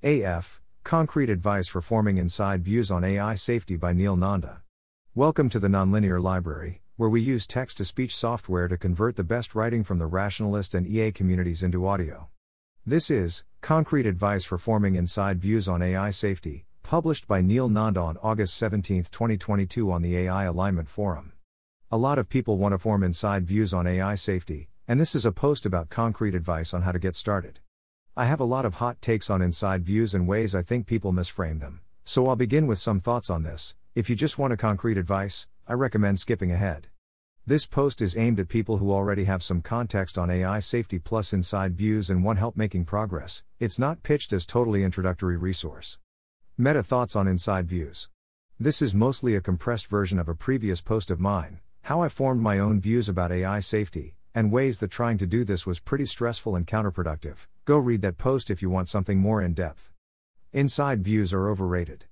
AF Concrete Advice for Forming Inside Views on AI Safety by Neel Nanda. Welcome to the Nonlinear Library, where we use text to speech software to convert the best writing from the rationalist and EA communities into audio. This is Concrete Advice for Forming Inside Views on AI Safety, published by Neel Nanda on August 17, 2022, on the AI Alignment Forum. A lot of people want to form inside views on AI safety, and this is a post about concrete advice on how to get started. I have a lot of hot takes on inside views and ways I think people misframe them, so I'll begin with some thoughts on this. If you just want a concrete advice, I recommend skipping ahead. This post is aimed at people who already have some context on AI safety plus inside views and want help making progress. It's not pitched as totally introductory resource. Meta thoughts on inside views. This is mostly a compressed version of a previous post of mine, how I formed my own views about AI safety, and ways that trying to do this was pretty stressful and counterproductive. Go read that post if you want something more in depth. Inside views are overrated.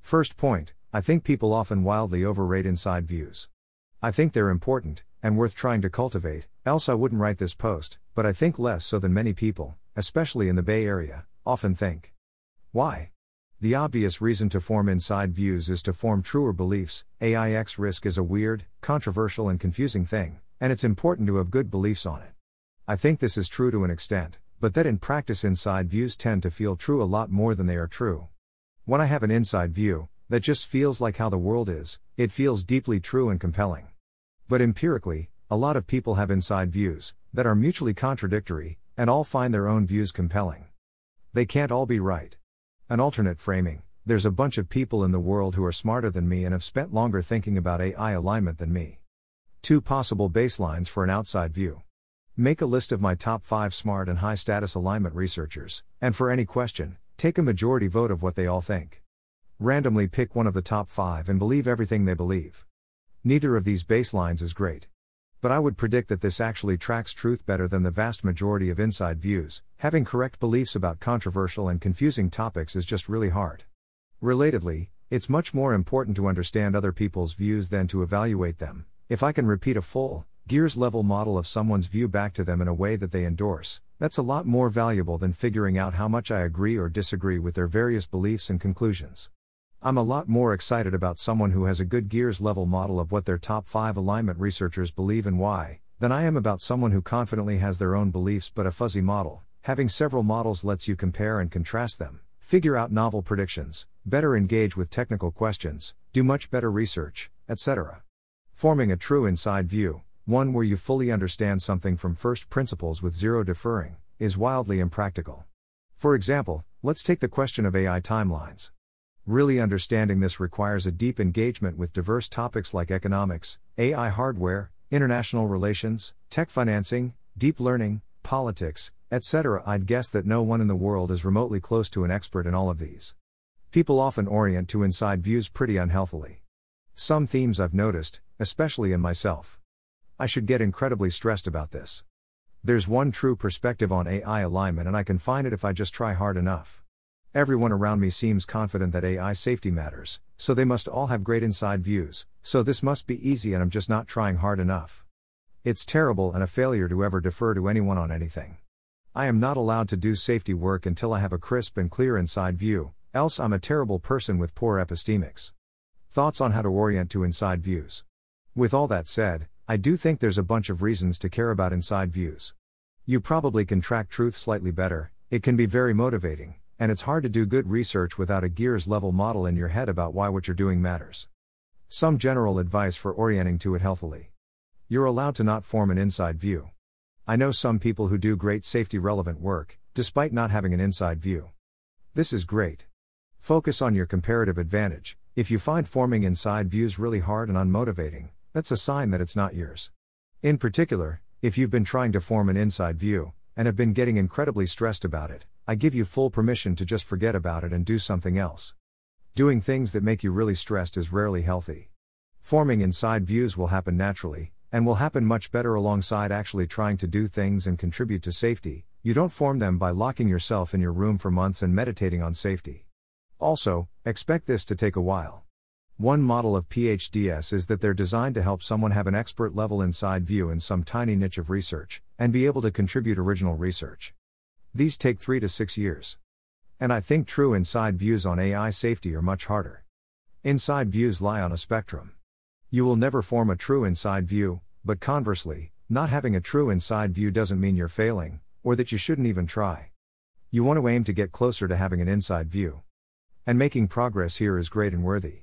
First point I think people often wildly overrate inside views. I think they're important, and worth trying to cultivate, else I wouldn't write this post, but I think less so than many people, especially in the Bay Area, often think. Why? The obvious reason to form inside views is to form truer beliefs. AIX risk is a weird, controversial, and confusing thing, and it's important to have good beliefs on it. I think this is true to an extent, but that in practice inside views tend to feel true a lot more than they are true. When I have an inside view, that just feels like how the world is, it feels deeply true and compelling. But empirically, a lot of people have inside views that are mutually contradictory, and all find their own views compelling. They can't all be right. An alternate framing there's a bunch of people in the world who are smarter than me and have spent longer thinking about AI alignment than me. Two possible baselines for an outside view. Make a list of my top 5 smart and high status alignment researchers, and for any question, take a majority vote of what they all think. Randomly pick one of the top 5 and believe everything they believe. Neither of these baselines is great. But I would predict that this actually tracks truth better than the vast majority of inside views. Having correct beliefs about controversial and confusing topics is just really hard. Relatedly, it's much more important to understand other people's views than to evaluate them. If I can repeat a full, Gears level model of someone's view back to them in a way that they endorse, that's a lot more valuable than figuring out how much I agree or disagree with their various beliefs and conclusions. I'm a lot more excited about someone who has a good Gears level model of what their top 5 alignment researchers believe and why, than I am about someone who confidently has their own beliefs but a fuzzy model. Having several models lets you compare and contrast them, figure out novel predictions, better engage with technical questions, do much better research, etc. Forming a true inside view, one where you fully understand something from first principles with zero deferring, is wildly impractical. For example, let's take the question of AI timelines. Really understanding this requires a deep engagement with diverse topics like economics, AI hardware, international relations, tech financing, deep learning, politics, etc. I'd guess that no one in the world is remotely close to an expert in all of these. People often orient to inside views pretty unhealthily. Some themes I've noticed, especially in myself. I should get incredibly stressed about this. There's one true perspective on AI alignment, and I can find it if I just try hard enough. Everyone around me seems confident that AI safety matters, so they must all have great inside views, so this must be easy, and I'm just not trying hard enough. It's terrible and a failure to ever defer to anyone on anything. I am not allowed to do safety work until I have a crisp and clear inside view, else I'm a terrible person with poor epistemics. Thoughts on how to orient to inside views. With all that said, I do think there's a bunch of reasons to care about inside views. You probably can track truth slightly better, it can be very motivating, and it's hard to do good research without a gears level model in your head about why what you're doing matters. Some general advice for orienting to it healthily. You're allowed to not form an inside view. I know some people who do great safety relevant work, despite not having an inside view. This is great. Focus on your comparative advantage. If you find forming inside views really hard and unmotivating, that's a sign that it's not yours. In particular, if you've been trying to form an inside view, and have been getting incredibly stressed about it, I give you full permission to just forget about it and do something else. Doing things that make you really stressed is rarely healthy. Forming inside views will happen naturally, and will happen much better alongside actually trying to do things and contribute to safety. You don't form them by locking yourself in your room for months and meditating on safety. Also, expect this to take a while. One model of PHDS is that they're designed to help someone have an expert level inside view in some tiny niche of research, and be able to contribute original research. These take three to six years. And I think true inside views on AI safety are much harder. Inside views lie on a spectrum. You will never form a true inside view, but conversely, not having a true inside view doesn't mean you're failing, or that you shouldn't even try. You want to aim to get closer to having an inside view. And making progress here is great and worthy.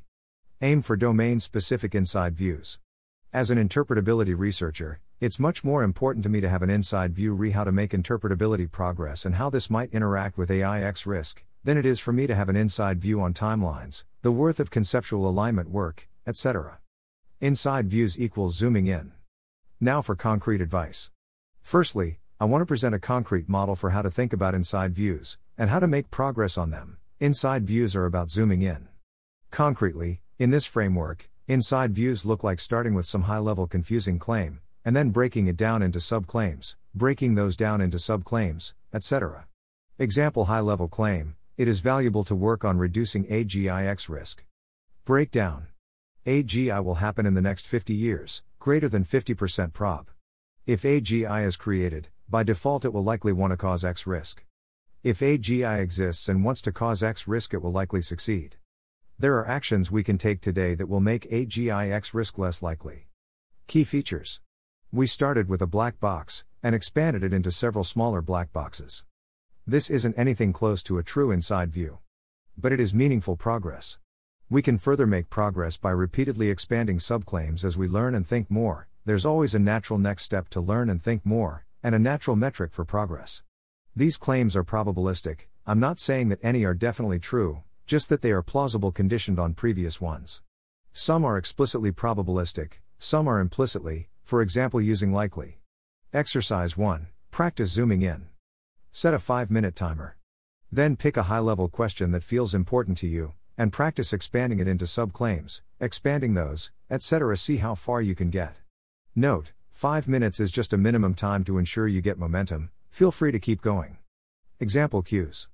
Aim for domain specific inside views. As an interpretability researcher, it's much more important to me to have an inside view re how to make interpretability progress and how this might interact with AI X risk, than it is for me to have an inside view on timelines, the worth of conceptual alignment work, etc. Inside views equals zooming in. Now for concrete advice. Firstly, I want to present a concrete model for how to think about inside views, and how to make progress on them. Inside views are about zooming in. Concretely, in this framework, inside views look like starting with some high level confusing claim, and then breaking it down into subclaims, breaking those down into subclaims, etc. Example high level claim it is valuable to work on reducing AGIX risk. Breakdown AGI will happen in the next 50 years, greater than 50% prob. If AGI is created, by default it will likely want to cause X risk. If AGI exists and wants to cause X risk, it will likely succeed. There are actions we can take today that will make AGI X risk less likely. Key features We started with a black box, and expanded it into several smaller black boxes. This isn't anything close to a true inside view. But it is meaningful progress. We can further make progress by repeatedly expanding subclaims as we learn and think more. There's always a natural next step to learn and think more, and a natural metric for progress. These claims are probabilistic, I'm not saying that any are definitely true, just that they are plausible conditioned on previous ones. Some are explicitly probabilistic, some are implicitly, for example, using likely. Exercise 1 Practice zooming in. Set a 5 minute timer. Then pick a high level question that feels important to you, and practice expanding it into subclaims, expanding those, etc. See how far you can get. Note, 5 minutes is just a minimum time to ensure you get momentum, feel free to keep going. Example cues.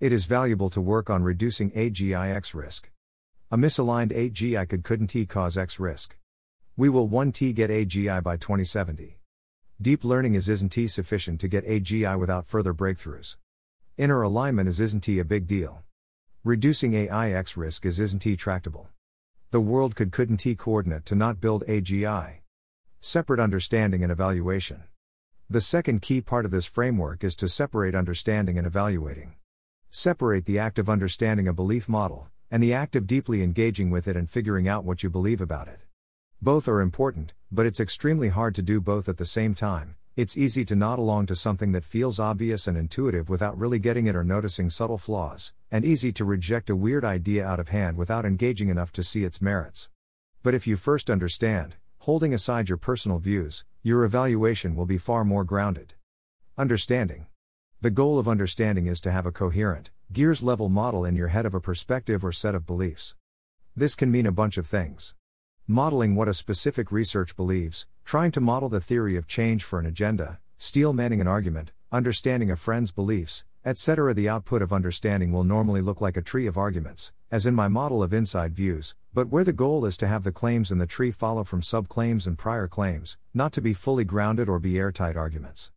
It is valuable to work on reducing AGIX risk. A misaligned AGI could couldn't T cause X risk. We will 1T get AGI by 2070. Deep learning is isn't T sufficient to get AGI without further breakthroughs. Inner alignment is isn't T a big deal. Reducing AIX risk is isn't T tractable. The world could couldn't T coordinate to not build AGI. Separate understanding and evaluation. The second key part of this framework is to separate understanding and evaluating. Separate the act of understanding a belief model, and the act of deeply engaging with it and figuring out what you believe about it. Both are important, but it's extremely hard to do both at the same time, it's easy to nod along to something that feels obvious and intuitive without really getting it or noticing subtle flaws, and easy to reject a weird idea out of hand without engaging enough to see its merits. But if you first understand, holding aside your personal views, your evaluation will be far more grounded. Understanding. The goal of understanding is to have a coherent, gears level model in your head of a perspective or set of beliefs. This can mean a bunch of things. Modeling what a specific research believes, trying to model the theory of change for an agenda, steel manning an argument, understanding a friend's beliefs, etc. The output of understanding will normally look like a tree of arguments, as in my model of inside views, but where the goal is to have the claims in the tree follow from subclaims and prior claims, not to be fully grounded or be airtight arguments.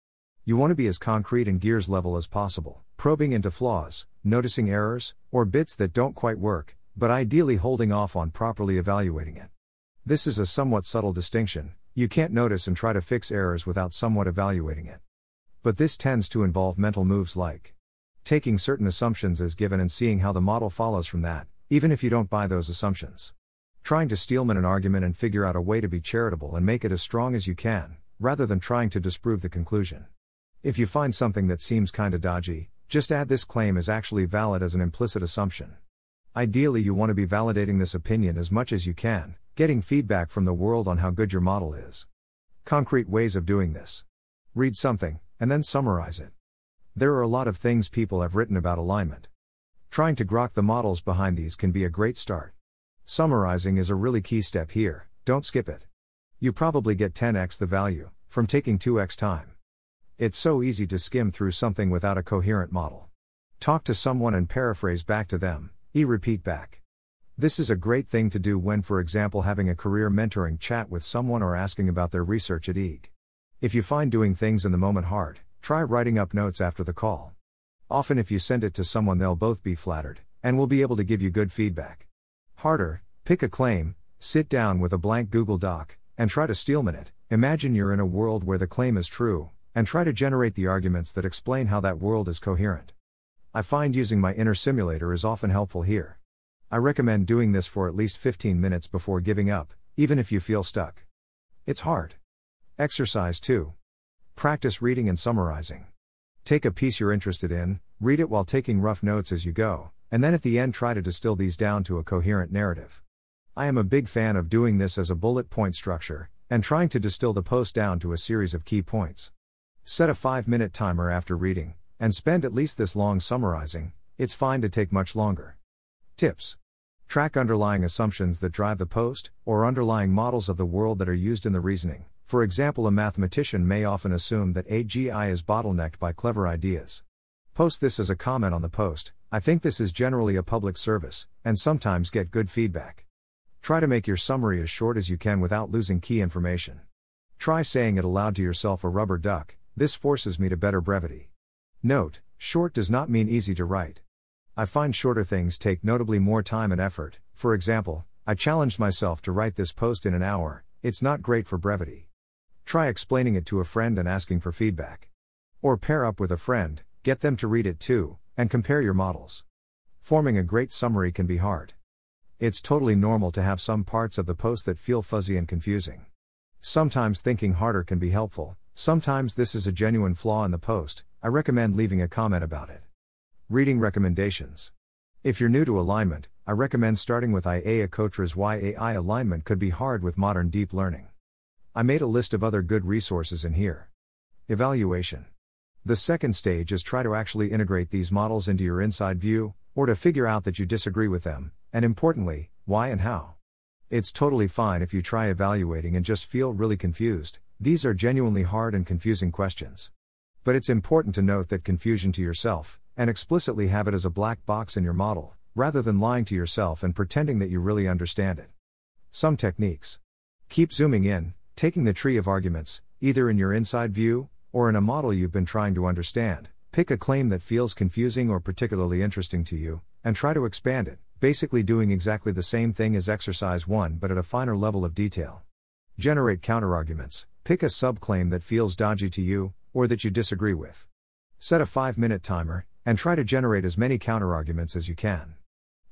You want to be as concrete and gears level as possible, probing into flaws, noticing errors, or bits that don't quite work, but ideally holding off on properly evaluating it. This is a somewhat subtle distinction, you can't notice and try to fix errors without somewhat evaluating it. But this tends to involve mental moves like taking certain assumptions as given and seeing how the model follows from that, even if you don't buy those assumptions. Trying to steelman an argument and figure out a way to be charitable and make it as strong as you can, rather than trying to disprove the conclusion. If you find something that seems kinda dodgy, just add this claim is actually valid as an implicit assumption. Ideally, you want to be validating this opinion as much as you can, Getting feedback from the world on how good your model is. Concrete ways of doing this. Read something, and then summarize it. There are a lot of things people have written about alignment. Trying to grok the models behind these can be a great start. Summarizing is a really key step here, don't skip it. You probably get 10x the value, from taking 2x time. It's so easy to skim through something without a coherent model. Talk to someone and paraphrase back to them, e repeat back. This is a great thing to do when, for example, having a career mentoring chat with someone or asking about their research at EAG. If you find doing things in the moment hard, try writing up notes after the call. Often, if you send it to someone, they'll both be flattered, and will be able to give you good feedback. Harder, pick a claim, sit down with a blank Google Doc, and try to steelman it. Imagine you're in a world where the claim is true, and try to generate the arguments that explain how that world is coherent. I find using my inner simulator is often helpful here. I recommend doing this for at least 15 minutes before giving up, even if you feel stuck. It's hard. Exercise 2. Practice reading and summarizing. Take a piece you're interested in, read it while taking rough notes as you go, and then at the end try to distill these down to a coherent narrative. I am a big fan of doing this as a bullet point structure, and trying to distill the post down to a series of key points. Set a 5 minute timer after reading, and spend at least this long summarizing, it's fine to take much longer. Tips Track underlying assumptions that drive the post, or underlying models of the world that are used in the reasoning. For example, a mathematician may often assume that AGI is bottlenecked by clever ideas. Post this as a comment on the post. I think this is generally a public service, and sometimes get good feedback. Try to make your summary as short as you can without losing key information. Try saying it aloud to yourself a rubber duck, this forces me to better brevity. Note, short does not mean easy to write. I find shorter things take notably more time and effort. For example, I challenged myself to write this post in an hour, it's not great for brevity. Try explaining it to a friend and asking for feedback. Or pair up with a friend, get them to read it too, and compare your models. Forming a great summary can be hard. It's totally normal to have some parts of the post that feel fuzzy and confusing. Sometimes thinking harder can be helpful, sometimes this is a genuine flaw in the post, I recommend leaving a comment about it. Reading recommendations. If you're new to alignment, I recommend starting with Ajeya Cotra's Why AI Alignment Could Be Hard with Modern Deep Learning. I made a list of other good resources in here. Evaluation. The second stage is try to actually integrate these models into your inside view, or to figure out that you disagree with them, and importantly, why and how. It's totally fine if you try evaluating and just feel really confused, these are genuinely hard and confusing questions. But it's important to note that confusion to yourself, and explicitly have it as a black box in your model, rather than lying to yourself and pretending that you really understand it. Some techniques. Keep zooming in, taking the tree of arguments, either in your inside view, or in a model you've been trying to understand. Pick a claim that feels confusing or particularly interesting to you, and try to expand it, basically doing exactly the same thing as exercise 1 but at a finer level of detail. Generate counterarguments. Pick a subclaim that feels dodgy to you, or that you disagree with. Set a 5 minute timer, and try to generate as many counterarguments as you can.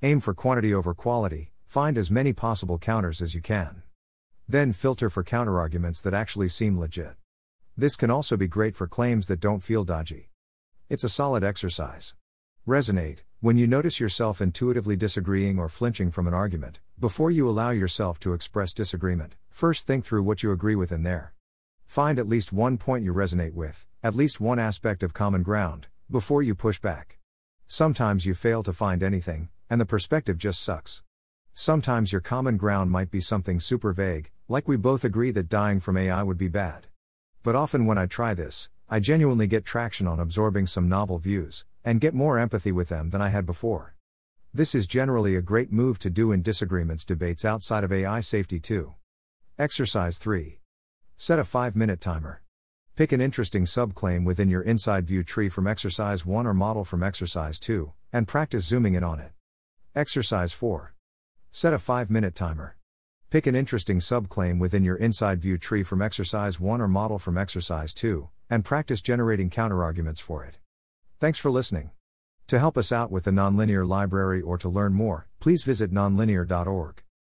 Aim for quantity over quality, find as many possible counters as you can. Then filter for counterarguments that actually seem legit. This can also be great for claims that don't feel dodgy. It's a solid exercise. Resonate, when you notice yourself intuitively disagreeing or flinching from an argument, before you allow yourself to express disagreement, first think through what you agree with in there. Find at least one point you resonate with, at least one aspect of common ground, before you push back. Sometimes you fail to find anything, and the perspective just sucks. Sometimes your common ground might be something super vague, like we both agree that dying from AI would be bad. But often when I try this, I genuinely get traction on absorbing some novel views, and get more empathy with them than I had before. This is generally a great move to do in disagreements debates outside of AI safety too. Exercise 3. Set a 5 minute timer. Pick an interesting subclaim within your inside view tree from exercise 1 or model from exercise 2, and practice zooming in on it. Exercise 4. Set a 5 minute timer. Pick an interesting subclaim within your inside view tree from exercise 1 or model from exercise 2, and practice generating counterarguments for it. Thanks for listening. To help us out with the Nonlinear Library or to learn more, please visit nonlinear.org.